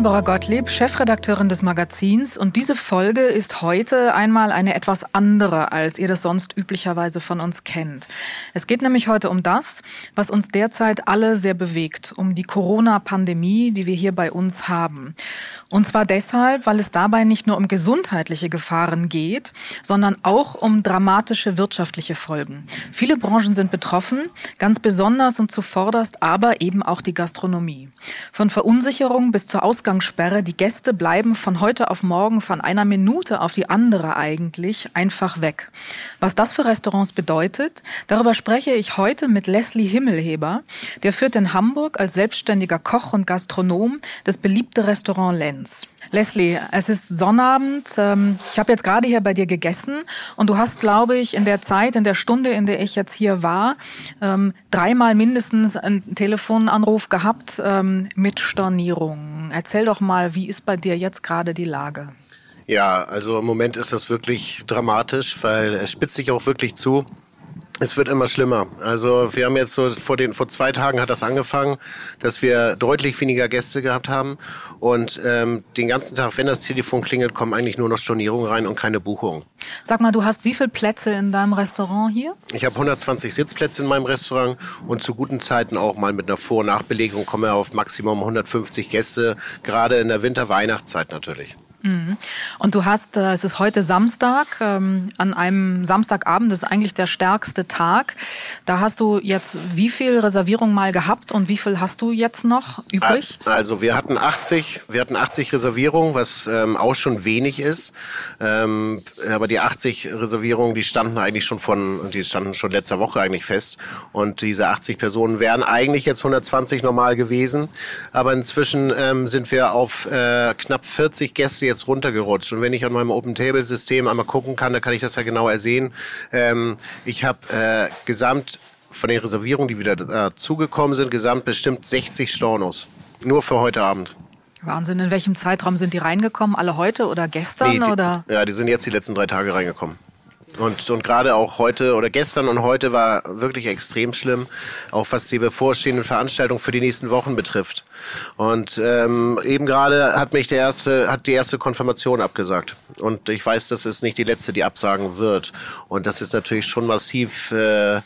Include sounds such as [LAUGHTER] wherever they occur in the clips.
Deborah Gottlieb, Chefredakteurin des Magazins und diese Folge ist heute einmal eine etwas andere, als ihr das sonst üblicherweise von uns kennt. Es geht nämlich heute um das, was uns derzeit alle sehr bewegt, um die Corona-Pandemie, die wir hier bei uns haben. Und zwar deshalb, weil es dabei nicht nur um gesundheitliche Gefahren geht, sondern auch um dramatische wirtschaftliche Folgen. Viele Branchen sind betroffen, ganz besonders und zuvorderst aber eben auch die Gastronomie. Von Verunsicherung bis zur Ausgangssperre, die Gäste bleiben von heute auf morgen von einer Minute auf die andere eigentlich einfach weg. Was das für Restaurants bedeutet, darüber spreche ich heute mit Leslie Himmelheber. Der führt in Hamburg als selbstständiger Koch und Gastronom das beliebte Restaurant Lenz. Leslie, es ist Sonnabend. Ähm, ich habe jetzt gerade hier bei dir gegessen und du hast, glaube ich, in der Zeit, in der Stunde, in der ich jetzt hier war, ähm, dreimal mindestens einen Telefonanruf gehabt ähm, mit Stornierungen. Erzähl doch mal, wie ist bei dir jetzt gerade die Lage? Ja, also im Moment ist das wirklich dramatisch, weil es spitzt sich auch wirklich zu. Es wird immer schlimmer. Also wir haben jetzt so vor den vor zwei Tagen hat das angefangen, dass wir deutlich weniger Gäste gehabt haben und ähm, den ganzen Tag, wenn das Telefon klingelt, kommen eigentlich nur noch Stornierungen rein und keine Buchungen. Sag mal, du hast wie viele Plätze in deinem Restaurant hier? Ich habe 120 Sitzplätze in meinem Restaurant und zu guten Zeiten auch mal mit einer Vor- und Nachbelegung komme wir auf Maximum 150 Gäste, gerade in der Winter-Weihnachtszeit natürlich. Mhm. Und du hast, äh, es ist heute Samstag, ähm, an einem Samstagabend, das ist eigentlich der stärkste Tag. Da hast du jetzt wie viel Reservierungen mal gehabt und wie viel hast du jetzt noch übrig? Also wir hatten 80, wir hatten 80 Reservierungen, was ähm, auch schon wenig ist. Ähm, aber die 80 Reservierungen, die standen eigentlich schon von, die standen schon letzter Woche eigentlich fest. Und diese 80 Personen wären eigentlich jetzt 120 normal gewesen. Aber inzwischen sind wir auf äh, knapp 40 Gäste jetzt runtergerutscht. Und wenn ich an meinem Open-Table-System einmal gucken kann, dann kann ich das ja genau ersehen. Ähm, ich habe äh, gesamt von den Reservierungen, die wieder dazugekommen sind, gesamt bestimmt 60 Stornos. Nur für heute Abend. Wahnsinn. In welchem Zeitraum sind die reingekommen? Alle heute oder gestern? Nee, die, oder? Ja, die sind jetzt die letzten drei Tage reingekommen. Und, und gerade auch heute oder gestern und heute war wirklich extrem schlimm, auch was die bevorstehenden Veranstaltungen für die nächsten Wochen betrifft. Und ähm, eben gerade hat mich der erste, hat die erste Konfirmation abgesagt. Und ich weiß, das ist nicht die letzte, die absagen wird. Und das ist natürlich schon massiv äh,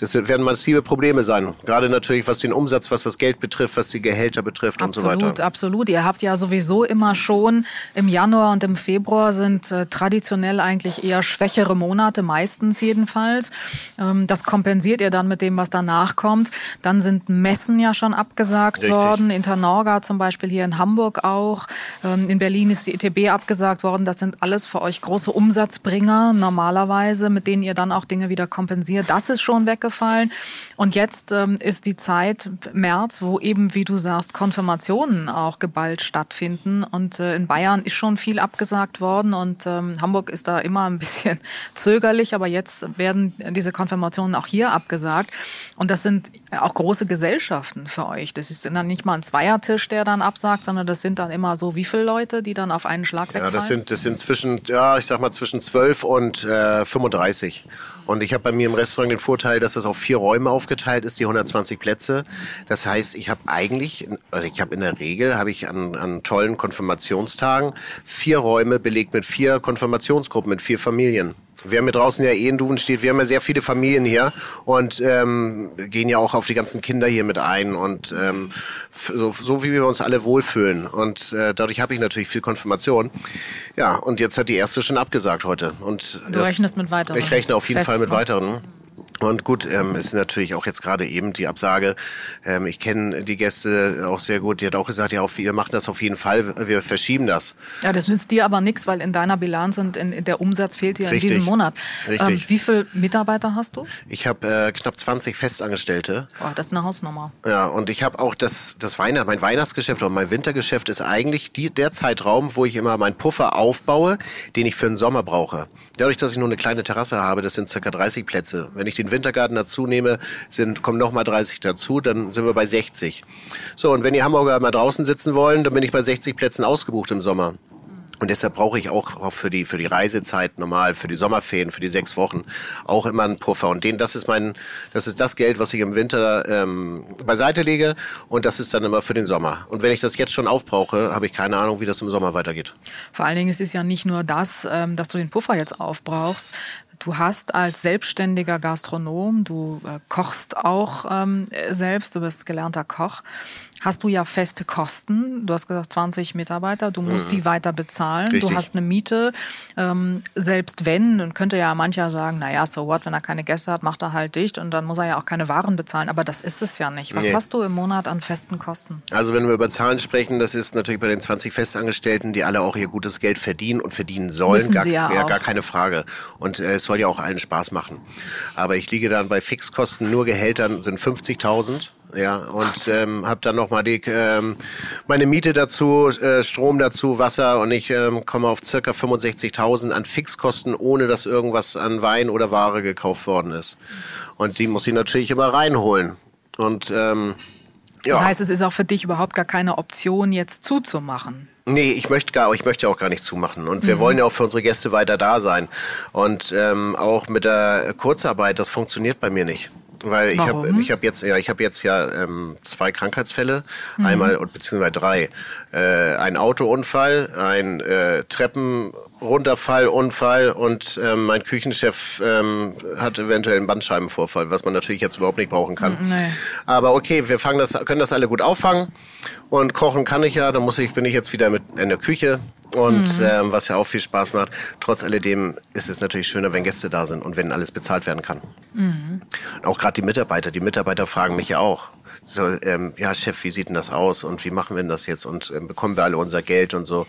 das werden massive Probleme sein. Gerade natürlich, was den Umsatz, was das Geld betrifft, was die Gehälter betrifft absolut, und so weiter. Absolut, Ihr habt ja sowieso immer schon im Januar und im Februar sind äh, traditionell eigentlich eher schwächere Monate, meistens jedenfalls. Ähm, das kompensiert ihr dann mit dem, was danach kommt. Dann sind Messen ja schon abgesagt Richtig. worden. Internorga zum Beispiel hier in Hamburg auch. Ähm, in Berlin ist die ETB abgesagt worden. Das sind alles für euch große Umsatzbringer normalerweise, mit denen ihr dann auch Dinge wieder kompensiert. Das ist schon weg weggefallen. Und jetzt ähm, ist die Zeit März, wo eben, wie du sagst, Konfirmationen auch geballt stattfinden. Und äh, in Bayern ist schon viel abgesagt worden und ähm, Hamburg ist da immer ein bisschen [LAUGHS] zögerlich, aber jetzt werden diese Konfirmationen auch hier abgesagt. Und das sind auch große Gesellschaften für euch. Das ist dann nicht mal ein Zweiertisch, der dann absagt, sondern das sind dann immer so wie viele Leute, die dann auf einen Schlag wegfallen? Ja, das sind, das sind zwischen, ja, ich sag mal zwischen 12 und äh, 35. Und ich habe bei mir im Restaurant den Vorteil, dass das auf vier Räume aufgeteilt ist, die 120 Plätze. Das heißt, ich habe eigentlich, oder ich habe in der Regel, habe ich an, an tollen Konfirmationstagen vier Räume belegt mit vier Konfirmationsgruppen, mit vier Familien. Wir haben hier draußen ja eh in Duven steht, wir haben ja sehr viele Familien hier und ähm, gehen ja auch auf die ganzen Kinder hier mit ein und ähm, so, so wie wir uns alle wohlfühlen. Und äh, dadurch habe ich natürlich viel Konfirmation. Ja, und jetzt hat die erste schon abgesagt heute. Und du das, rechnest mit weiteren? Ich rechne auf jeden Fest, Fall mit weiteren. Und gut, ähm, ist natürlich auch jetzt gerade eben die Absage. Ähm, ich kenne die Gäste auch sehr gut. Die hat auch gesagt, ja, wir machen das auf jeden Fall. Wir verschieben das. Ja, das nützt dir aber nichts, weil in deiner Bilanz und in, der Umsatz fehlt dir Richtig. in diesem Monat. Richtig. Ähm, wie viele Mitarbeiter hast du? Ich habe äh, knapp 20 Festangestellte. Boah, das ist eine Hausnummer. Ja, und ich habe auch das, das Weihnacht, mein Weihnachtsgeschäft oder mein Wintergeschäft ist eigentlich die, der Zeitraum, wo ich immer meinen Puffer aufbaue, den ich für den Sommer brauche. Dadurch, dass ich nur eine kleine Terrasse habe, das sind circa 30 Plätze. Wenn ich den Wintergarten dazu nehme, sind, kommen nochmal 30 dazu, dann sind wir bei 60. So, und wenn die Hamburger mal draußen sitzen wollen, dann bin ich bei 60 Plätzen ausgebucht im Sommer. Und deshalb brauche ich auch, für die für die Reisezeit normal, für die Sommerferien, für die sechs Wochen auch immer einen Puffer. Und den, das ist mein, das ist das Geld, was ich im Winter ähm, beiseite lege. Und das ist dann immer für den Sommer. Und wenn ich das jetzt schon aufbrauche, habe ich keine Ahnung, wie das im Sommer weitergeht. Vor allen Dingen es ist ja nicht nur das, ähm, dass du den Puffer jetzt aufbrauchst. Du hast als selbstständiger Gastronom, du äh, kochst auch ähm, selbst, du bist gelernter Koch hast du ja feste Kosten. Du hast gesagt 20 Mitarbeiter, du musst mhm. die weiter bezahlen. Richtig. Du hast eine Miete. Ähm, selbst wenn, dann könnte ja mancher sagen, naja, so what, wenn er keine Gäste hat, macht er halt dicht und dann muss er ja auch keine Waren bezahlen. Aber das ist es ja nicht. Was nee. hast du im Monat an festen Kosten? Also wenn wir über Zahlen sprechen, das ist natürlich bei den 20 Festangestellten, die alle auch ihr gutes Geld verdienen und verdienen sollen. Gar, ja, ja gar keine Frage. Und äh, es soll ja auch allen Spaß machen. Aber ich liege dann bei Fixkosten, nur Gehältern sind 50.000 ja, und ähm, habe dann nochmal die ähm, meine Miete dazu, äh, Strom dazu, Wasser und ich ähm, komme auf circa 65.000 an Fixkosten, ohne dass irgendwas an Wein oder Ware gekauft worden ist. Und die muss ich natürlich immer reinholen. Und ähm, ja. Das heißt, es ist auch für dich überhaupt gar keine Option, jetzt zuzumachen. Nee, ich möchte gar, ich möchte auch gar nicht zumachen. Und wir mhm. wollen ja auch für unsere Gäste weiter da sein. Und ähm, auch mit der Kurzarbeit, das funktioniert bei mir nicht. Weil ich habe ich hab jetzt ja ich habe jetzt ja ähm, zwei Krankheitsfälle, mhm. einmal beziehungsweise drei, äh, ein Autounfall, ein äh, Treppenrunterfallunfall und ähm, mein Küchenchef ähm, hat eventuell einen Bandscheibenvorfall, was man natürlich jetzt überhaupt nicht brauchen kann. Nee. Aber okay, wir fangen das, können das alle gut auffangen und kochen kann ich ja. Dann muss ich bin ich jetzt wieder mit in der Küche und mhm. ähm, was ja auch viel Spaß macht. Trotz alledem ist es natürlich schöner, wenn Gäste da sind und wenn alles bezahlt werden kann. Mhm. Auch gerade die Mitarbeiter. Die Mitarbeiter fragen mich ja auch. So, ähm, ja, Chef, wie sieht denn das aus und wie machen wir denn das jetzt und ähm, bekommen wir alle unser Geld und so.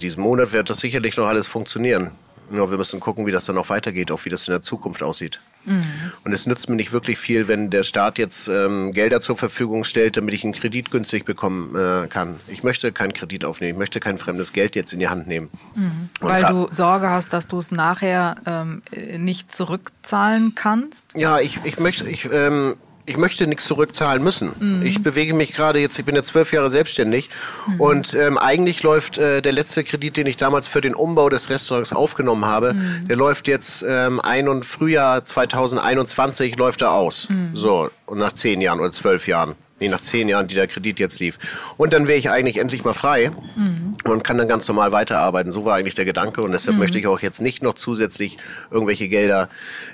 Diesen Monat wird das sicherlich noch alles funktionieren. Nur wir müssen gucken, wie das dann auch weitergeht, auch wie das in der Zukunft aussieht. Mhm. Und es nützt mir nicht wirklich viel, wenn der Staat jetzt ähm, Gelder zur Verfügung stellt, damit ich einen Kredit günstig bekommen äh, kann. Ich möchte keinen Kredit aufnehmen, ich möchte kein fremdes Geld jetzt in die Hand nehmen. Mhm. Weil du Sorge hast, dass du es nachher ähm, nicht zurückzahlen kannst? Ja, ich, ich möchte, ich, ähm, ich möchte nichts zurückzahlen müssen. Mhm. Ich bewege mich gerade jetzt, ich bin jetzt zwölf Jahre selbstständig mhm. und ähm, eigentlich läuft äh, der letzte Kredit, den ich damals für den Umbau des Restaurants aufgenommen habe, mhm. der läuft jetzt ähm, ein und Frühjahr 2021 läuft er aus. Mhm. So, und nach zehn Jahren oder zwölf Jahren nee, nach zehn Jahren, die der Kredit jetzt lief. Und dann wäre ich eigentlich endlich mal frei mhm. und kann dann ganz normal weiterarbeiten. So war eigentlich der Gedanke und deshalb mhm. möchte ich auch jetzt nicht noch zusätzlich irgendwelche Gelder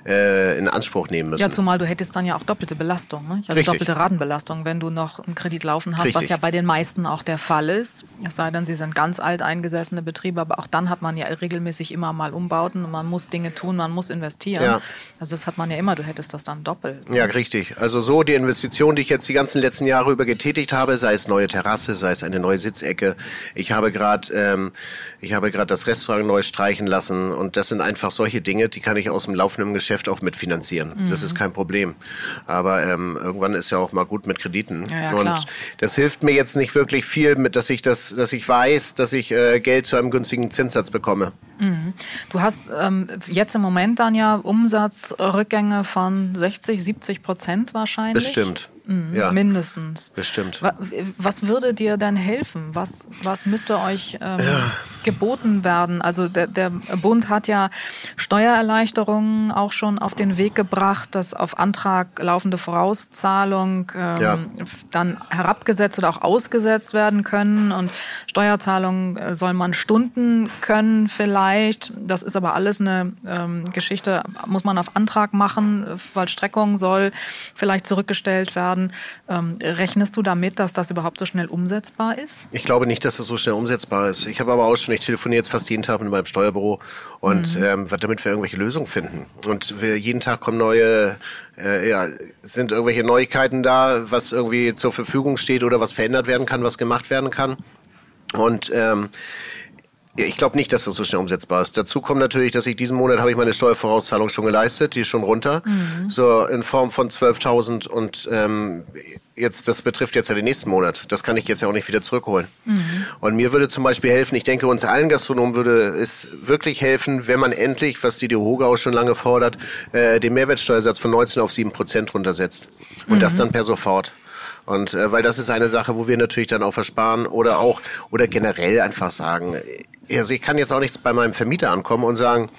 äh, in Anspruch nehmen müssen. Ja, zumal du hättest dann ja auch doppelte Belastung, ne? also Richtig. doppelte Ratenbelastung, wenn du noch einen Kredit laufen hast, Richtig. was ja bei den meisten auch der Fall ist. Es sei denn, sie sind ganz alt eingesessene Betriebe, aber auch dann hat man ja regelmäßig immer mal Umbauten und man muss Dinge tun, man muss investieren. Ja. Also das hat man ja immer, du hättest das dann doppelt. Ja, richtig. Also so die Investition, die ich jetzt die ganzen letzten letzten Jahre über getätigt habe, sei es neue Terrasse, sei es eine neue Sitzecke. Ich habe gerade ähm, ich habe gerade das Restaurant neu streichen lassen und das sind einfach solche Dinge, die kann ich aus dem laufenden Geschäft auch mitfinanzieren. Mhm. Das ist kein Problem. Aber ähm, irgendwann ist ja auch mal gut mit Krediten ja, ja, und klar. das hilft mir jetzt nicht wirklich viel, mit dass ich das, dass ich weiß, dass ich äh, Geld zu einem günstigen Zinssatz bekomme. Mhm. Du hast ähm, jetzt im Moment dann ja Umsatzrückgänge von 60, 70 Prozent wahrscheinlich. Bestimmt. Mhm, ja, mindestens. Bestimmt. Was würde dir denn helfen? Was, was müsste euch ähm, ja. geboten werden? Also der, der Bund hat ja Steuererleichterungen auch schon auf den Weg gebracht, dass auf Antrag laufende Vorauszahlung ähm, ja. dann herabgesetzt oder auch ausgesetzt werden können. Und Steuerzahlungen äh, soll man Stunden können vielleicht. Das ist aber alles eine ähm, Geschichte, muss man auf Antrag machen. Vollstreckung soll vielleicht zurückgestellt werden. Milliarden. Ähm, rechnest du damit, dass das überhaupt so schnell umsetzbar ist? Ich glaube nicht, dass das so schnell umsetzbar ist. Ich habe aber auch schon, ich telefoniere jetzt fast jeden Tag mit meinem Steuerbüro und mhm. ähm, damit wir irgendwelche Lösungen finden. Und wir, jeden Tag kommen neue, äh, ja, sind irgendwelche Neuigkeiten da, was irgendwie zur Verfügung steht oder was verändert werden kann, was gemacht werden kann. Und ähm, ich glaube nicht, dass das so schnell umsetzbar ist. Dazu kommt natürlich, dass ich diesen Monat habe ich meine Steuervorauszahlung schon geleistet, die ist schon runter, mhm. so in Form von 12.000 und ähm, jetzt das betrifft jetzt ja den nächsten Monat. Das kann ich jetzt ja auch nicht wieder zurückholen. Mhm. Und mir würde zum Beispiel helfen, ich denke uns allen Gastronomen würde es wirklich helfen, wenn man endlich, was die DEHOGA auch schon lange fordert, äh, den Mehrwertsteuersatz von 19 auf 7 Prozent runtersetzt und mhm. das dann per sofort. Und äh, weil das ist eine Sache, wo wir natürlich dann auch versparen oder auch oder generell einfach sagen, also ich kann jetzt auch nichts bei meinem Vermieter ankommen und sagen,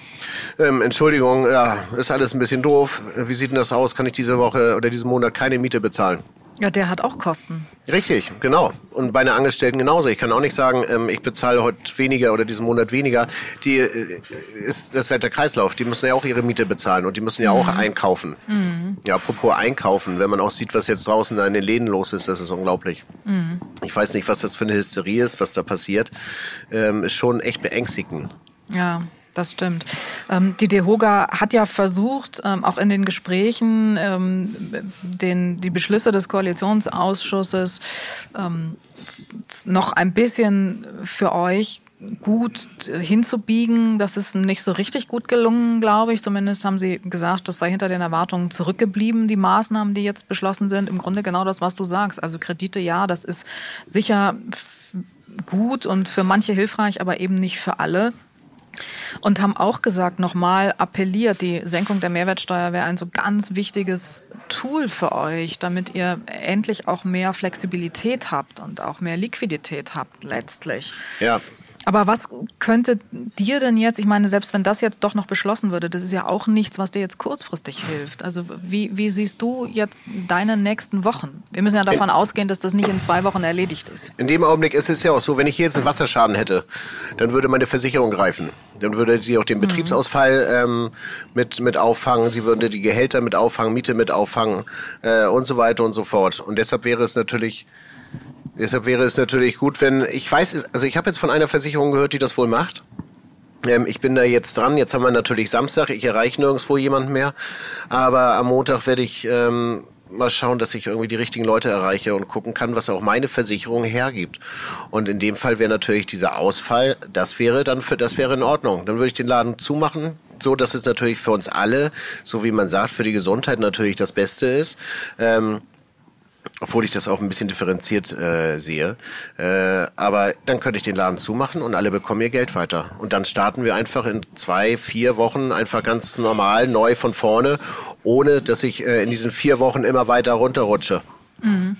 ähm, Entschuldigung, ja, ist alles ein bisschen doof. Wie sieht denn das aus? Kann ich diese Woche oder diesen Monat keine Miete bezahlen? Ja, der hat auch Kosten. Richtig, genau. Und bei einer Angestellten genauso. Ich kann auch nicht sagen, ähm, ich bezahle heute weniger oder diesen Monat weniger. Die äh, ist das ist halt der Kreislauf. Die müssen ja auch ihre Miete bezahlen und die müssen ja auch mhm. einkaufen. Mhm. Ja, apropos einkaufen, wenn man auch sieht, was jetzt draußen in den Läden los ist, das ist unglaublich. Mhm. Ich weiß nicht, was das für eine Hysterie ist, was da passiert. Ähm, ist schon echt beängstigend. Ja. Das stimmt. Ähm, die DEHOGA hat ja versucht, ähm, auch in den Gesprächen ähm, den, die Beschlüsse des Koalitionsausschusses noch ein bisschen für euch gut hinzubiegen. Das ist nicht so richtig gut gelungen, glaube ich. Zumindest haben sie gesagt, das sei hinter den Erwartungen zurückgeblieben, die Maßnahmen, die jetzt beschlossen sind. Im Grunde genau das, was du sagst. Also Kredite, ja, das ist sicher gut und für manche hilfreich, aber eben nicht für alle. Und haben auch gesagt, nochmal appelliert, die Senkung der Mehrwertsteuer wäre ein so ganz wichtiges Tool für euch, damit ihr endlich auch mehr Flexibilität habt und auch mehr Liquidität habt letztlich. Ja, aber was könnte dir denn jetzt, ich meine, selbst wenn das jetzt doch noch beschlossen würde, das ist ja auch nichts, was dir jetzt kurzfristig hilft. Also wie, wie siehst du jetzt deine nächsten Wochen? Wir müssen ja davon ausgehen, dass das nicht in zwei Wochen erledigt ist. In dem Augenblick ist es ja auch so, wenn ich jetzt einen Wasserschaden hätte, dann würde meine Versicherung greifen. Dann würde sie auch den mhm. Betriebsausfall ähm, mit, mit auffangen, sie würde die Gehälter mit auffangen, Miete mit auffangen äh, und so weiter und so fort. Und deshalb wäre es natürlich Deshalb wäre es natürlich gut, wenn ich weiß, also ich habe jetzt von einer Versicherung gehört, die das wohl macht. Ähm, ich bin da jetzt dran. Jetzt haben wir natürlich Samstag. Ich erreiche nirgendwo jemanden mehr. Aber am Montag werde ich ähm, mal schauen, dass ich irgendwie die richtigen Leute erreiche und gucken kann, was auch meine Versicherung hergibt. Und in dem Fall wäre natürlich dieser Ausfall, das wäre dann für, das wäre in Ordnung. Dann würde ich den Laden zumachen, so dass es natürlich für uns alle, so wie man sagt, für die Gesundheit natürlich das Beste ist. Ähm, obwohl ich das auch ein bisschen differenziert äh, sehe. Äh, aber dann könnte ich den Laden zumachen und alle bekommen ihr Geld weiter. Und dann starten wir einfach in zwei, vier Wochen einfach ganz normal neu von vorne, ohne dass ich äh, in diesen vier Wochen immer weiter runterrutsche. Mhm.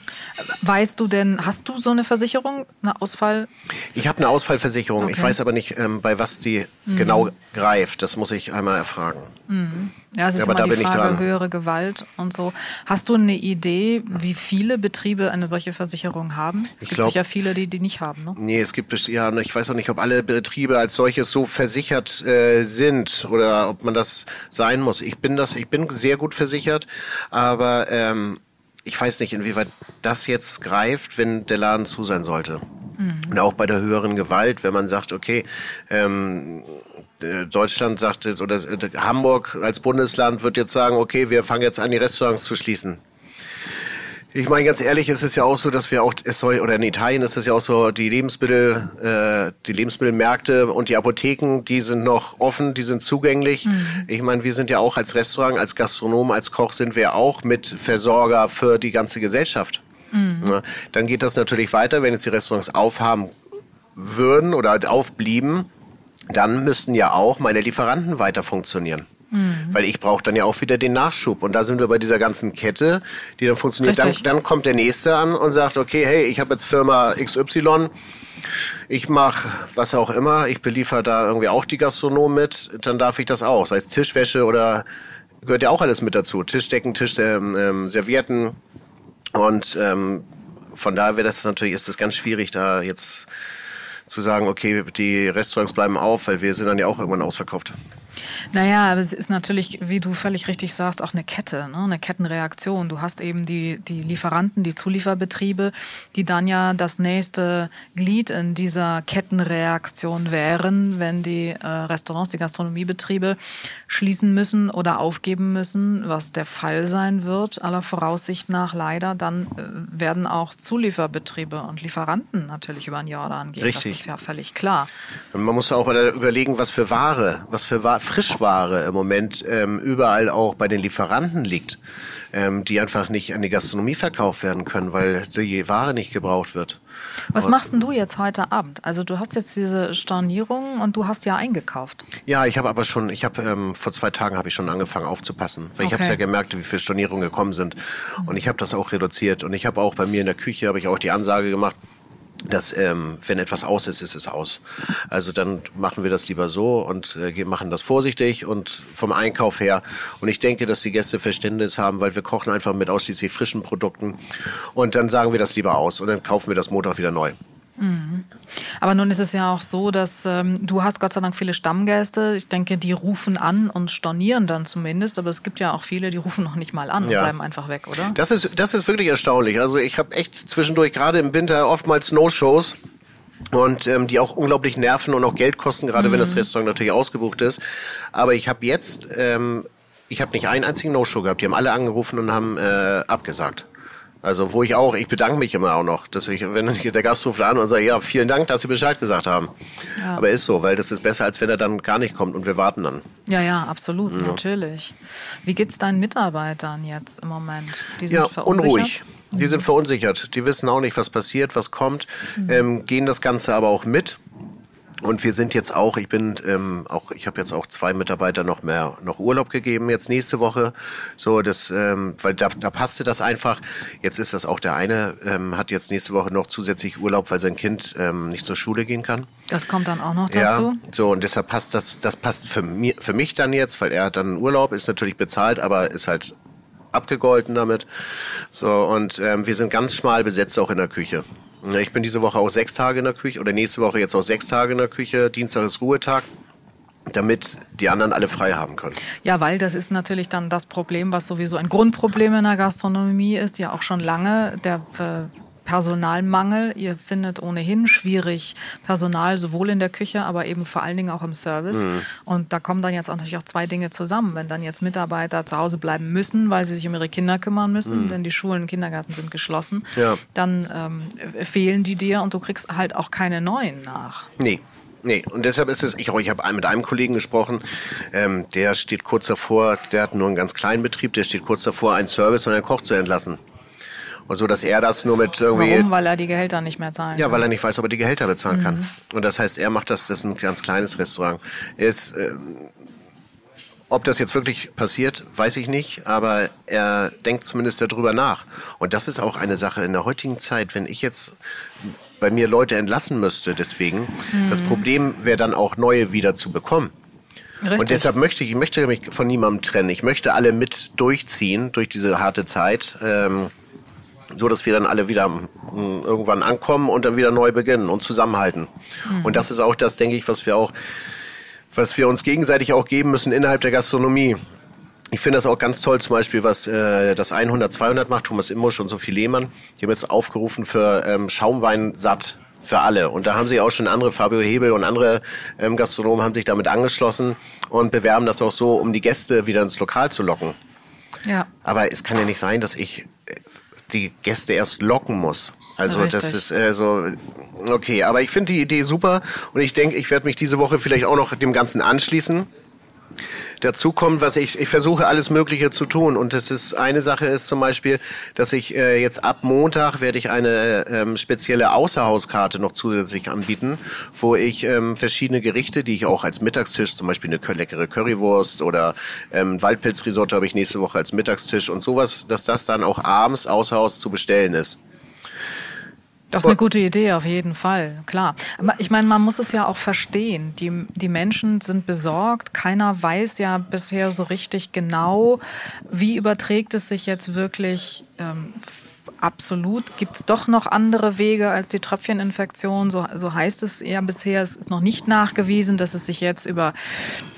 Weißt du denn, hast du so eine Versicherung, eine Ausfall? Ich habe eine Ausfallversicherung. Okay. Ich weiß aber nicht, ähm, bei was die mhm. genau greift. Das muss ich einmal erfragen. Mhm. Ja, es ist ja, aber immer die Frage höhere Gewalt und so. Hast du eine Idee, wie viele Betriebe eine solche Versicherung haben? Es ich gibt glaub, sicher viele, die die nicht haben. Ne? Nee, es gibt ja, ich weiß auch nicht, ob alle Betriebe als solches so versichert äh, sind oder ob man das sein muss. Ich bin das, ich bin sehr gut versichert, aber ähm, ich weiß nicht, inwieweit das jetzt greift, wenn der Laden zu sein sollte. Mhm. Und auch bei der höheren Gewalt, wenn man sagt, okay, ähm, äh, Deutschland sagt jetzt, oder äh, Hamburg als Bundesland wird jetzt sagen, okay, wir fangen jetzt an, die Restaurants zu schließen. Ich meine, ganz ehrlich, es ist ja auch so, dass wir auch, es soll, oder in Italien ist es ja auch so, die Lebensmittel, äh, die Lebensmittelmärkte und die Apotheken, die sind noch offen, die sind zugänglich. Mhm. Ich meine, wir sind ja auch als Restaurant, als Gastronom, als Koch sind wir auch mit Versorger für die ganze Gesellschaft. Mhm. Ja, dann geht das natürlich weiter, wenn jetzt die Restaurants aufhaben würden oder aufblieben, dann müssten ja auch meine Lieferanten weiter funktionieren. Mhm. Weil ich brauche dann ja auch wieder den Nachschub. Und da sind wir bei dieser ganzen Kette, die dann funktioniert. Dann, dann, kommt der Nächste an und sagt, okay, hey, ich habe jetzt Firma XY, ich mache was auch immer, ich beliefer da irgendwie auch die Gastronomen mit, dann darf ich das auch. Sei es Tischwäsche oder gehört ja auch alles mit dazu. Tischdecken, Tisch, ähm, ähm, Servietten. Und ähm, von daher wäre das natürlich, ist das ganz schwierig, da jetzt zu sagen, okay, die Restaurants bleiben auf, weil wir sind dann ja auch irgendwann ausverkauft. Naja, aber es ist natürlich, wie du völlig richtig sagst, auch eine Kette, ne? eine Kettenreaktion. Du hast eben die, die Lieferanten, die Zulieferbetriebe, die dann ja das nächste Glied in dieser Kettenreaktion wären, wenn die äh, Restaurants, die Gastronomiebetriebe schließen müssen oder aufgeben müssen, was der Fall sein wird, aller Voraussicht nach leider, dann äh, werden auch Zulieferbetriebe und Lieferanten natürlich über den Jordan gehen. Richtig. Das ist ja völlig klar. Und man muss auch überlegen, was für Ware, was für Ware Frischware im Moment ähm, überall auch bei den Lieferanten liegt, ähm, die einfach nicht an die Gastronomie verkauft werden können, weil die Ware nicht gebraucht wird. Was machst denn du jetzt heute Abend? Also du hast jetzt diese Stornierung und du hast ja eingekauft. Ja, ich habe aber schon, ich habe ähm, vor zwei Tagen habe ich schon angefangen aufzupassen, weil okay. ich habe ja gemerkt, wie viele Stornierungen gekommen sind und ich habe das auch reduziert und ich habe auch bei mir in der Küche habe ich auch die Ansage gemacht, dass ähm, wenn etwas aus ist, ist es aus. Also dann machen wir das lieber so und äh, machen das vorsichtig und vom Einkauf her. Und ich denke, dass die Gäste Verständnis haben, weil wir kochen einfach mit ausschließlich frischen Produkten und dann sagen wir das lieber aus und dann kaufen wir das Montag wieder neu. Mhm. Aber nun ist es ja auch so, dass ähm, du hast Gott sei Dank viele Stammgäste. Ich denke, die rufen an und stornieren dann zumindest. Aber es gibt ja auch viele, die rufen noch nicht mal an ja. und bleiben einfach weg, oder? Das ist, das ist wirklich erstaunlich. Also ich habe echt zwischendurch, gerade im Winter, oftmals No-Shows. Und ähm, die auch unglaublich nerven und auch Geld kosten, gerade mhm. wenn das mhm. Restaurant natürlich ausgebucht ist. Aber ich habe jetzt, ähm, ich habe nicht einen einzigen No-Show gehabt. Die haben alle angerufen und haben äh, abgesagt. Also wo ich auch, ich bedanke mich immer auch noch, dass ich, wenn der Gast ruft an und sagt, ja, vielen Dank, dass Sie Bescheid gesagt haben. Ja. Aber ist so, weil das ist besser, als wenn er dann gar nicht kommt und wir warten dann. Ja, ja, absolut, ja. natürlich. Wie geht's deinen Mitarbeitern jetzt im Moment? Die sind ja, verunsichert? unruhig. Die sind verunsichert. Die wissen auch nicht, was passiert, was kommt, mhm. ähm, gehen das Ganze aber auch mit. Und wir sind jetzt auch, ich bin ähm, auch, ich habe jetzt auch zwei Mitarbeiter noch mehr noch Urlaub gegeben jetzt nächste Woche, so das, ähm, weil da, da passte das einfach. Jetzt ist das auch der eine ähm, hat jetzt nächste Woche noch zusätzlich Urlaub, weil sein Kind ähm, nicht zur Schule gehen kann. Das kommt dann auch noch dazu. Ja, so und deshalb passt das, das passt für mich, für mich dann jetzt, weil er hat dann Urlaub, ist natürlich bezahlt, aber ist halt abgegolten damit. So und ähm, wir sind ganz schmal besetzt auch in der Küche. Ich bin diese Woche auch sechs Tage in der Küche oder nächste Woche jetzt auch sechs Tage in der Küche. Dienstag ist Ruhetag damit die anderen alle frei haben können. Ja, weil das ist natürlich dann das Problem, was sowieso ein Grundproblem in der Gastronomie ist, ja auch schon lange. Der äh, Personalmangel. Ihr findet ohnehin schwierig Personal, sowohl in der Küche, aber eben vor allen Dingen auch im Service. Mhm. Und da kommen dann jetzt auch natürlich auch zwei Dinge zusammen. Wenn dann jetzt Mitarbeiter zu Hause bleiben müssen, weil sie sich um ihre Kinder kümmern müssen, mhm. denn die Schulen und Kindergärten sind geschlossen, ja. dann ähm, fehlen die dir und du kriegst halt auch keine neuen nach. Nee. Nee, und deshalb ist es, ich, ich habe mit einem Kollegen gesprochen, ähm, der steht kurz davor, der hat nur einen ganz kleinen Betrieb, der steht kurz davor, einen Service und einen Koch zu entlassen. Und so, dass er das nur mit irgendwie. Warum? Weil er die Gehälter nicht mehr zahlen Ja, weil er nicht weiß, ob er die Gehälter bezahlen mhm. kann. Und das heißt, er macht das, das ist ein ganz kleines Restaurant. Ist, äh, ob das jetzt wirklich passiert, weiß ich nicht, aber er denkt zumindest darüber nach. Und das ist auch eine Sache in der heutigen Zeit, wenn ich jetzt bei mir Leute entlassen müsste, deswegen. Mhm. Das Problem wäre dann auch neue wieder zu bekommen. Richtig. Und deshalb möchte ich, ich möchte mich von niemandem trennen. Ich möchte alle mit durchziehen durch diese harte Zeit. Ähm, so dass wir dann alle wieder hm, irgendwann ankommen und dann wieder neu beginnen und zusammenhalten. Mhm. Und das ist auch das, denke ich, was wir auch, was wir uns gegenseitig auch geben müssen innerhalb der Gastronomie. Ich finde das auch ganz toll, zum Beispiel, was äh, das 100, 200 macht, Thomas Immusch und Sophie Lehmann. Die haben jetzt aufgerufen für ähm, Schaumwein satt für alle. Und da haben sich auch schon andere, Fabio Hebel und andere ähm, Gastronomen haben sich damit angeschlossen und bewerben das auch so, um die Gäste wieder ins Lokal zu locken. Ja. Aber es kann ja nicht sein, dass ich die Gäste erst locken muss. Also Richtig. das ist äh, so okay, aber ich finde die Idee super und ich denke, ich werde mich diese Woche vielleicht auch noch dem Ganzen anschließen. Dazu kommt, was ich, ich versuche alles Mögliche zu tun. Und das ist eine Sache ist zum Beispiel, dass ich äh, jetzt ab Montag werde ich eine ähm, spezielle Außerhauskarte noch zusätzlich anbieten, wo ich ähm, verschiedene Gerichte, die ich auch als Mittagstisch, zum Beispiel eine leckere Currywurst oder ähm, Waldpilzrisotto habe ich nächste Woche als Mittagstisch und sowas, dass das dann auch abends außer Haus zu bestellen ist. Das ist eine gute Idee, auf jeden Fall, klar. Aber ich meine, man muss es ja auch verstehen. Die, die Menschen sind besorgt. Keiner weiß ja bisher so richtig genau, wie überträgt es sich jetzt wirklich ähm, absolut. Gibt es doch noch andere Wege als die Tröpfcheninfektion? So, so heißt es ja bisher. Es ist noch nicht nachgewiesen, dass es sich jetzt über,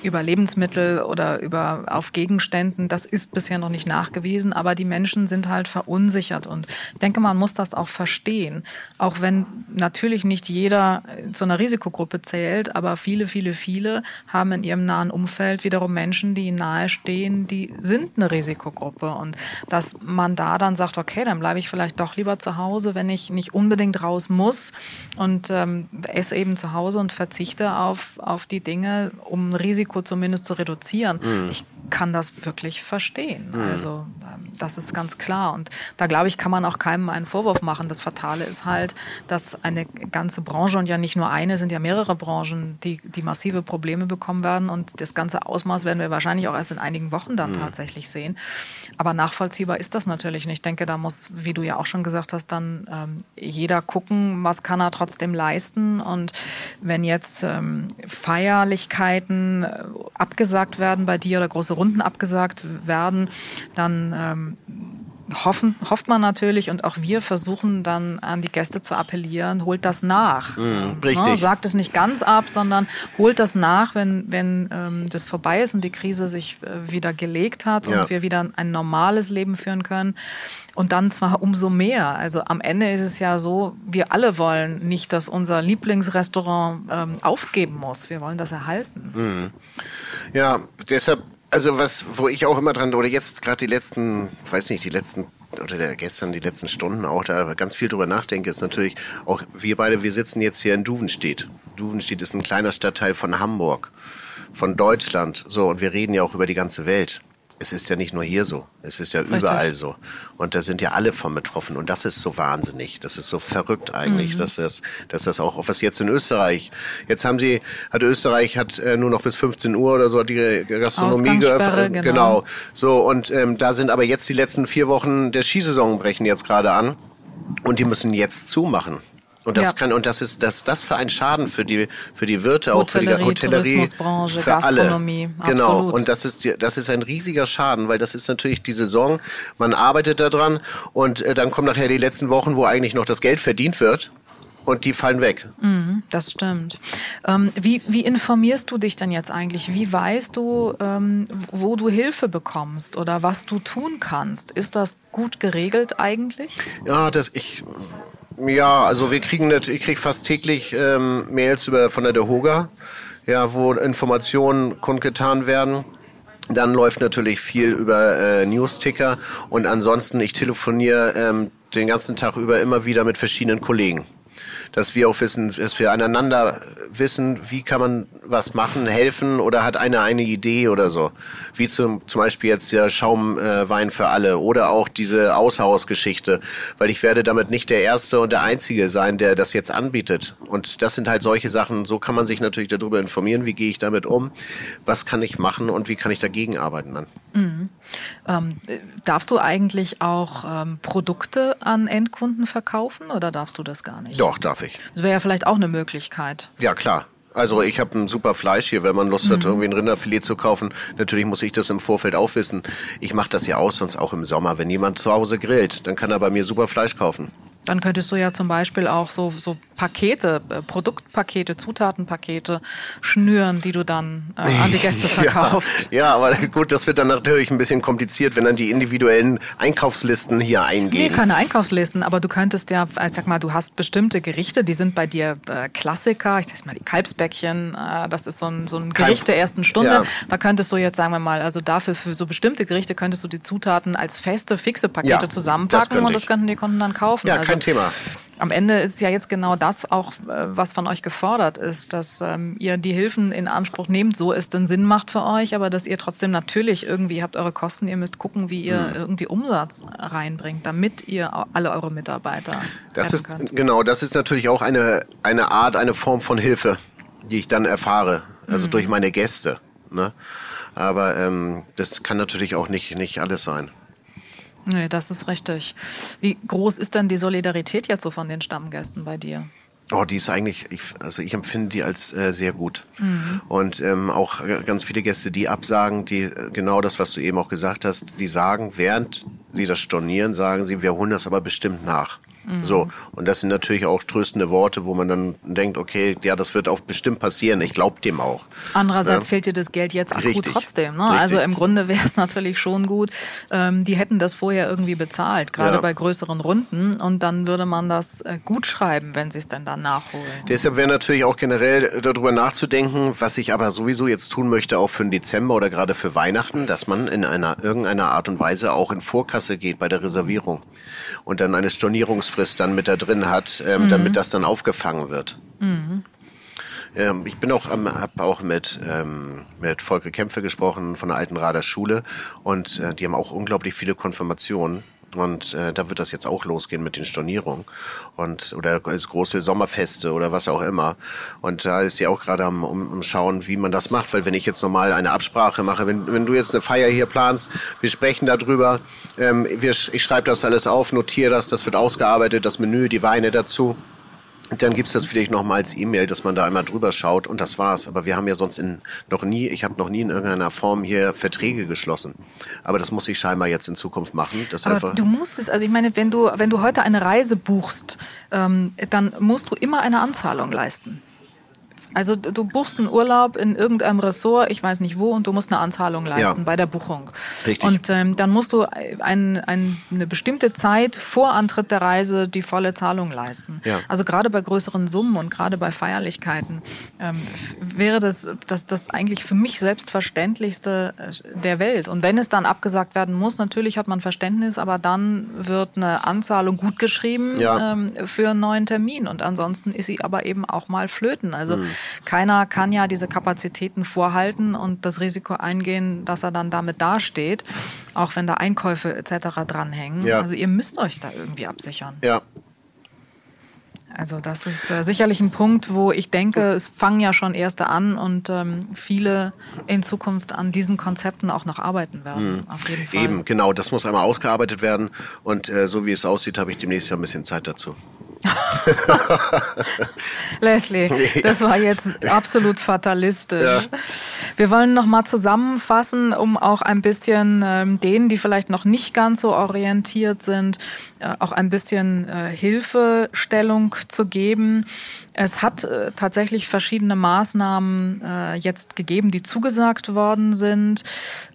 über Lebensmittel oder über auf Gegenständen, das ist bisher noch nicht nachgewiesen. Aber die Menschen sind halt verunsichert. Und ich denke, man muss das auch verstehen. Auch wenn natürlich nicht jeder zu einer Risikogruppe zählt, aber viele, viele, viele haben in ihrem nahen Umfeld wiederum Menschen, die ihnen nahestehen, die sind eine Risikogruppe. Und dass man da dann sagt, okay, dann bleibe ich vielleicht vielleicht doch lieber zu Hause, wenn ich nicht unbedingt raus muss und ähm, esse eben zu Hause und verzichte auf, auf die Dinge, um Risiko zumindest zu reduzieren. Mhm. Ich kann das wirklich verstehen. Mhm. Also ähm, das ist ganz klar. Und da glaube ich, kann man auch keinem einen Vorwurf machen. Das Fatale ist halt, dass eine ganze Branche und ja nicht nur eine, sind ja mehrere Branchen, die, die massive Probleme bekommen werden. Und das ganze Ausmaß werden wir wahrscheinlich auch erst in einigen Wochen dann mhm. tatsächlich sehen. Aber nachvollziehbar ist das natürlich nicht. Ich denke, da muss, wie du ja auch schon gesagt hast, dann ähm, jeder gucken, was kann er trotzdem leisten. Und wenn jetzt ähm, Feierlichkeiten äh, abgesagt werden bei dir oder große Runden abgesagt werden, dann ähm, hoffen, hofft man natürlich und auch wir versuchen dann an die Gäste zu appellieren, holt das nach. Mhm, richtig. Ne, sagt es nicht ganz ab, sondern holt das nach, wenn, wenn ähm, das vorbei ist und die Krise sich äh, wieder gelegt hat und wir wieder ein normales Leben führen können. Und dann zwar umso mehr. Also am Ende ist es ja so, wir alle wollen nicht, dass unser Lieblingsrestaurant ähm, aufgeben muss. Wir wollen das erhalten. Mhm. Ja, deshalb also was, wo ich auch immer dran, oder jetzt gerade die letzten, weiß nicht, die letzten oder der, gestern die letzten Stunden auch da ganz viel drüber nachdenke, ist natürlich auch wir beide, wir sitzen jetzt hier in Duvenstedt. Duvenstedt ist ein kleiner Stadtteil von Hamburg, von Deutschland. So, und wir reden ja auch über die ganze Welt es ist ja nicht nur hier so, es ist ja Richtig. überall so. Und da sind ja alle von betroffen. Und das ist so wahnsinnig, das ist so verrückt eigentlich, mhm. dass, das, dass das auch, was jetzt in Österreich, jetzt haben sie, hat Österreich hat äh, nur noch bis 15 Uhr oder so die Gastronomie geöffnet. Genau. genau. So, und ähm, da sind aber jetzt die letzten vier Wochen der Skisaison brechen jetzt gerade an. Und die müssen jetzt zumachen. Und das ja. kann und das ist das das für ein Schaden für die für die Wirte auch für die Hotellerie, für Gastronomie. Alle. Genau. Absolut. Und das ist das ist ein riesiger Schaden, weil das ist natürlich die Saison. Man arbeitet daran und äh, dann kommen nachher die letzten Wochen, wo eigentlich noch das Geld verdient wird und die fallen weg. Mm, das stimmt. Ähm, wie, wie informierst du dich denn jetzt eigentlich? Wie weißt du, ähm, wo du Hilfe bekommst oder was du tun kannst? Ist das gut geregelt eigentlich? Ja, das ich ja, also wir kriegen ich krieg fast täglich ähm, Mails über von der DeHoga, ja, wo Informationen kundgetan werden. Dann läuft natürlich viel über äh, Newsticker und ansonsten ich telefoniere ähm, den ganzen Tag über immer wieder mit verschiedenen Kollegen dass wir auch wissen, dass wir aneinander wissen, wie kann man was machen, helfen oder hat einer eine Idee oder so. Wie zum, zum Beispiel jetzt der Schaumwein für alle oder auch diese Aushausgeschichte, weil ich werde damit nicht der Erste und der Einzige sein, der das jetzt anbietet. Und das sind halt solche Sachen, so kann man sich natürlich darüber informieren, wie gehe ich damit um, was kann ich machen und wie kann ich dagegen arbeiten dann. Mhm. Ähm, darfst du eigentlich auch ähm, Produkte an Endkunden verkaufen oder darfst du das gar nicht? Doch, darf ich. Das wäre ja vielleicht auch eine Möglichkeit. Ja, klar. Also ich habe ein super Fleisch hier, wenn man Lust hat, mhm. irgendwie ein Rinderfilet zu kaufen. Natürlich muss ich das im Vorfeld auch wissen. Ich mache das ja auch sonst auch im Sommer. Wenn jemand zu Hause grillt, dann kann er bei mir super Fleisch kaufen. Dann könntest du ja zum Beispiel auch so, so Pakete, äh, Produktpakete, Zutatenpakete schnüren, die du dann äh, an die Gäste [LAUGHS] verkaufst. ja, ja, aber gut, das wird dann natürlich ein bisschen kompliziert, wenn dann die individuellen Einkaufslisten hier eingehen. Nee, keine Einkaufslisten, aber du könntest ja, ich sag mal, du hast bestimmte Gerichte, die sind bei dir äh, Klassiker. Ich sag mal, die Kalbsbäckchen, äh, das ist so ein, so ein Gericht Kalb der ersten Stunde. Ja. Da könntest du jetzt, sagen wir mal, also dafür für so bestimmte Gerichte könntest du die Zutaten als feste, fixe Pakete ja, zusammenpacken das und das könnten die Kunden dann kaufen. Ja, also, kein Thema. Am Ende ist ja jetzt genau das auch, äh, was von euch gefordert ist, dass ähm, ihr die Hilfen in Anspruch nehmt, so es denn Sinn macht für euch, aber dass ihr trotzdem natürlich irgendwie, habt eure Kosten, ihr müsst gucken, wie ihr mhm. irgendwie Umsatz reinbringt, damit ihr alle eure Mitarbeiter das ist könnt. Genau, das ist natürlich auch eine, eine Art, eine Form von Hilfe, die ich dann erfahre, also mhm. durch meine Gäste. Ne? Aber ähm, das kann natürlich auch nicht, nicht alles sein. Nee, das ist richtig. Wie groß ist denn die Solidarität jetzt so von den Stammgästen bei dir? Oh, die ist eigentlich, ich, also ich empfinde die als äh, sehr gut. Mhm. Und ähm, auch ganz viele Gäste, die absagen, die äh, genau das, was du eben auch gesagt hast, die sagen, während sie das stornieren, sagen sie, wir holen das aber bestimmt nach. Mhm. So. Und das sind natürlich auch tröstende Worte, wo man dann denkt, okay, ja, das wird auch bestimmt passieren. Ich glaube dem auch. Andererseits ja. fehlt dir das Geld jetzt akut Richtig. trotzdem. Ne? Also im Grunde wäre es [LAUGHS] natürlich schon gut. Ähm, die hätten das vorher irgendwie bezahlt, gerade ja. bei größeren Runden. Und dann würde man das äh, gut schreiben, wenn sie es dann dann nachholen. Deshalb wäre natürlich auch generell darüber nachzudenken, was ich aber sowieso jetzt tun möchte, auch für den Dezember oder gerade für Weihnachten, dass man in einer irgendeiner Art und Weise auch in Vorkasse geht bei der Reservierung und dann eine Stornierungsfrist dann mit da drin hat, ähm, mhm. damit das dann aufgefangen wird. Mhm. Ähm, ich bin auch, habe auch mit ähm, mit Volker Kämpfe gesprochen von der Alten Rader Schule und äh, die haben auch unglaublich viele Konfirmationen und äh, da wird das jetzt auch losgehen mit den Stornierungen und oder als große Sommerfeste oder was auch immer. Und da ist sie auch gerade am um, um schauen, wie man das macht, weil wenn ich jetzt normal eine Absprache mache, wenn, wenn du jetzt eine Feier hier planst, wir sprechen darüber, ähm, wir, ich schreibe das alles auf, notiere das, das wird ausgearbeitet, das Menü, die Weine dazu. Dann gibt's das vielleicht noch mal als E-Mail, dass man da einmal drüber schaut und das war's. Aber wir haben ja sonst in, noch nie, ich habe noch nie in irgendeiner Form hier Verträge geschlossen. Aber das muss ich scheinbar jetzt in Zukunft machen. Das Aber du musst es, also ich meine, wenn du, wenn du heute eine Reise buchst, ähm, dann musst du immer eine Anzahlung leisten. Also du buchst einen Urlaub in irgendeinem Ressort, ich weiß nicht wo, und du musst eine Anzahlung leisten ja. bei der Buchung. Richtig. Und ähm, dann musst du ein, ein, eine bestimmte Zeit vor Antritt der Reise die volle Zahlung leisten. Ja. Also gerade bei größeren Summen und gerade bei Feierlichkeiten ähm, wäre das, das das eigentlich für mich selbstverständlichste äh, der Welt. Und wenn es dann abgesagt werden muss, natürlich hat man Verständnis, aber dann wird eine Anzahlung gutgeschrieben ja. ähm, für einen neuen Termin. Und ansonsten ist sie aber eben auch mal flöten. Also mhm. Keiner kann ja diese Kapazitäten vorhalten und das Risiko eingehen, dass er dann damit dasteht, auch wenn da Einkäufe etc. dranhängen. Ja. Also ihr müsst euch da irgendwie absichern. Ja, also das ist äh, sicherlich ein Punkt, wo ich denke, es fangen ja schon erste an und ähm, viele in Zukunft an diesen Konzepten auch noch arbeiten werden. Mhm. Auf jeden Fall. Eben, genau, das muss einmal ausgearbeitet werden und äh, so wie es aussieht, habe ich demnächst ja ein bisschen Zeit dazu. [LAUGHS] Leslie, [LAUGHS] das war jetzt absolut fatalistisch. Ja. Wir wollen noch mal zusammenfassen, um auch ein bisschen ähm, denen, die vielleicht noch nicht ganz so orientiert sind, äh, auch ein bisschen äh, Hilfestellung zu geben. Es hat äh, tatsächlich verschiedene Maßnahmen äh, jetzt gegeben, die zugesagt worden sind.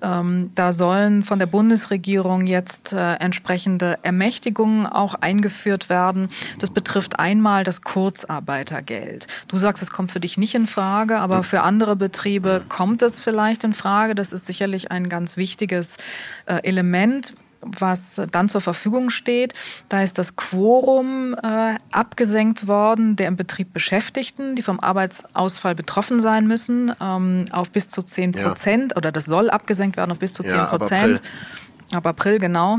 Ähm, da sollen von der Bundesregierung jetzt äh, entsprechende Ermächtigungen auch eingeführt werden. Das betrifft einmal das Kurzarbeitergeld. Du sagst, es kommt für dich nicht in Frage, aber für andere Betriebe kommt es vielleicht in Frage. Das ist sicherlich ein ganz wichtiges äh, Element was dann zur Verfügung steht. Da ist das Quorum äh, abgesenkt worden der im Betrieb Beschäftigten, die vom Arbeitsausfall betroffen sein müssen, ähm, auf bis zu 10 Prozent. Ja. Oder das soll abgesenkt werden auf bis zu 10 Prozent. Ja, ab April. ab April, genau.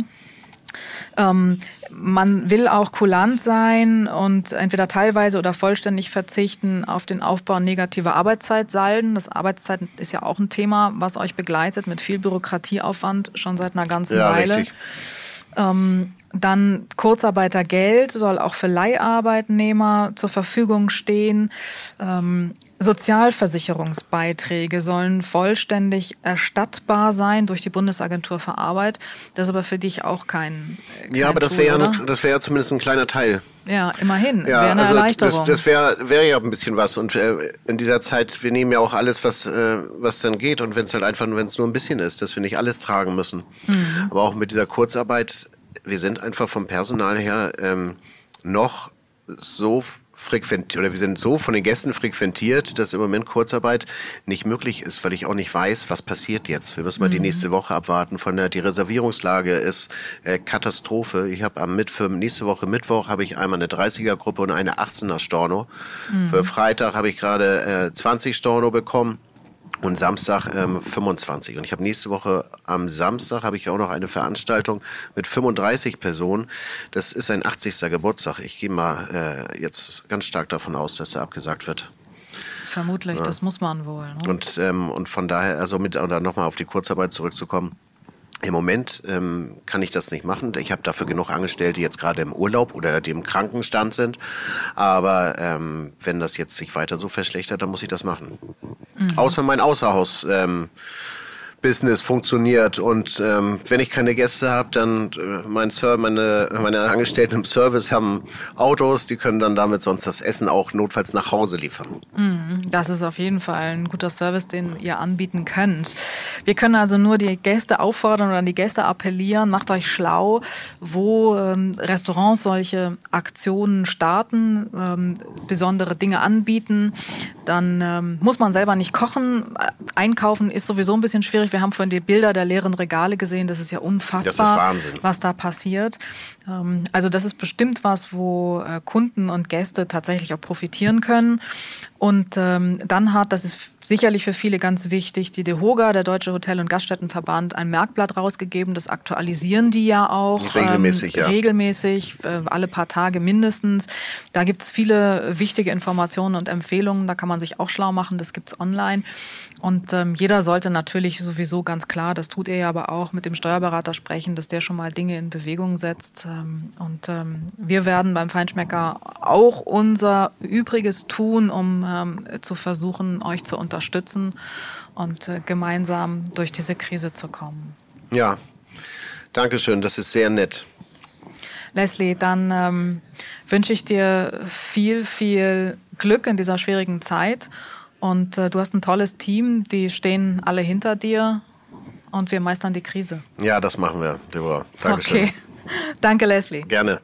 Ähm, man will auch kulant sein und entweder teilweise oder vollständig verzichten auf den Aufbau negativer Arbeitszeitsalden. Das Arbeitszeit ist ja auch ein Thema, was euch begleitet mit viel Bürokratieaufwand schon seit einer ganzen ja, Weile. Richtig. Ähm, dann Kurzarbeitergeld soll auch für Leiharbeitnehmer zur Verfügung stehen. Ähm, Sozialversicherungsbeiträge sollen vollständig erstattbar sein durch die Bundesagentur für Arbeit. Das ist aber für dich auch kein. kein ja, aber das wäre ja, das wäre ja zumindest ein kleiner Teil. Ja, immerhin. Ja, wäre eine also Erleichterung. Das, das wäre wär ja ein bisschen was. Und äh, in dieser Zeit, wir nehmen ja auch alles, was, äh, was dann geht. Und wenn es halt einfach, wenn es nur ein bisschen ist, dass wir nicht alles tragen müssen. Mhm. Aber auch mit dieser Kurzarbeit, wir sind einfach vom Personal her ähm, noch so frequentiert oder wir sind so von den Gästen frequentiert, dass im Moment Kurzarbeit nicht möglich ist, weil ich auch nicht weiß, was passiert jetzt. Wir müssen mal mhm. die nächste Woche abwarten. Von der die Reservierungslage ist äh, Katastrophe. Ich habe am Mittwoch, nächste Woche Mittwoch habe ich einmal eine 30er Gruppe und eine 18er Storno. Mhm. Für Freitag habe ich gerade äh, 20 Storno bekommen und Samstag ähm, 25. Und ich habe nächste Woche am Samstag habe ich auch noch eine Veranstaltung mit 35 Personen. Das ist ein 80. Geburtstag. Ich gehe mal äh, jetzt ganz stark davon aus, dass er abgesagt wird. Vermutlich, ja. das muss man wohl. Ne? Und, ähm, und von daher, also mit, oder nochmal auf die Kurzarbeit zurückzukommen. Im Moment ähm, kann ich das nicht machen. Ich habe dafür genug Angestellte, die jetzt gerade im Urlaub oder die im Krankenstand sind. Aber ähm, wenn das jetzt sich weiter so verschlechtert, dann muss ich das machen. Mhm. Außer mein Außerhaus. Ähm, Business funktioniert. Und ähm, wenn ich keine Gäste habe, dann äh, mein Sir, meine, meine Angestellten im Service haben Autos, die können dann damit sonst das Essen auch notfalls nach Hause liefern. Mhm, das ist auf jeden Fall ein guter Service, den ihr anbieten könnt. Wir können also nur die Gäste auffordern oder an die Gäste appellieren, macht euch schlau, wo ähm, Restaurants solche Aktionen starten, ähm, besondere Dinge anbieten. Dann ähm, muss man selber nicht kochen. Einkaufen ist sowieso ein bisschen schwierig. Wir haben vorhin die Bilder der leeren Regale gesehen. Das ist ja unfassbar, was da passiert. Ähm, also das ist bestimmt was, wo äh, Kunden und Gäste tatsächlich auch profitieren können. Und ähm, dann hat, das ist sicherlich für viele ganz wichtig, die DEHOGA, der Deutsche Hotel- und Gaststättenverband, ein Merkblatt rausgegeben. Das aktualisieren die ja auch. Regelmäßig, ähm, ja. Regelmäßig, äh, alle paar Tage mindestens. Da gibt's viele wichtige Informationen und Empfehlungen. Da kann man sich auch schlau machen. Das gibt's online. Und ähm, jeder sollte natürlich sowieso ganz klar, das tut er ja aber auch, mit dem Steuerberater sprechen, dass der schon mal Dinge in Bewegung setzt. Ähm, und ähm, wir werden beim Feinschmecker auch unser Übriges tun, um ähm, zu versuchen, euch zu unterstützen und äh, gemeinsam durch diese Krise zu kommen. Ja, danke schön, das ist sehr nett. Leslie, dann ähm, wünsche ich dir viel, viel Glück in dieser schwierigen Zeit und äh, du hast ein tolles Team, die stehen alle hinter dir und wir meistern die Krise. Ja, das machen wir, Deborah. Dankeschön. Okay. [LAUGHS] Danke, Leslie. Gerne.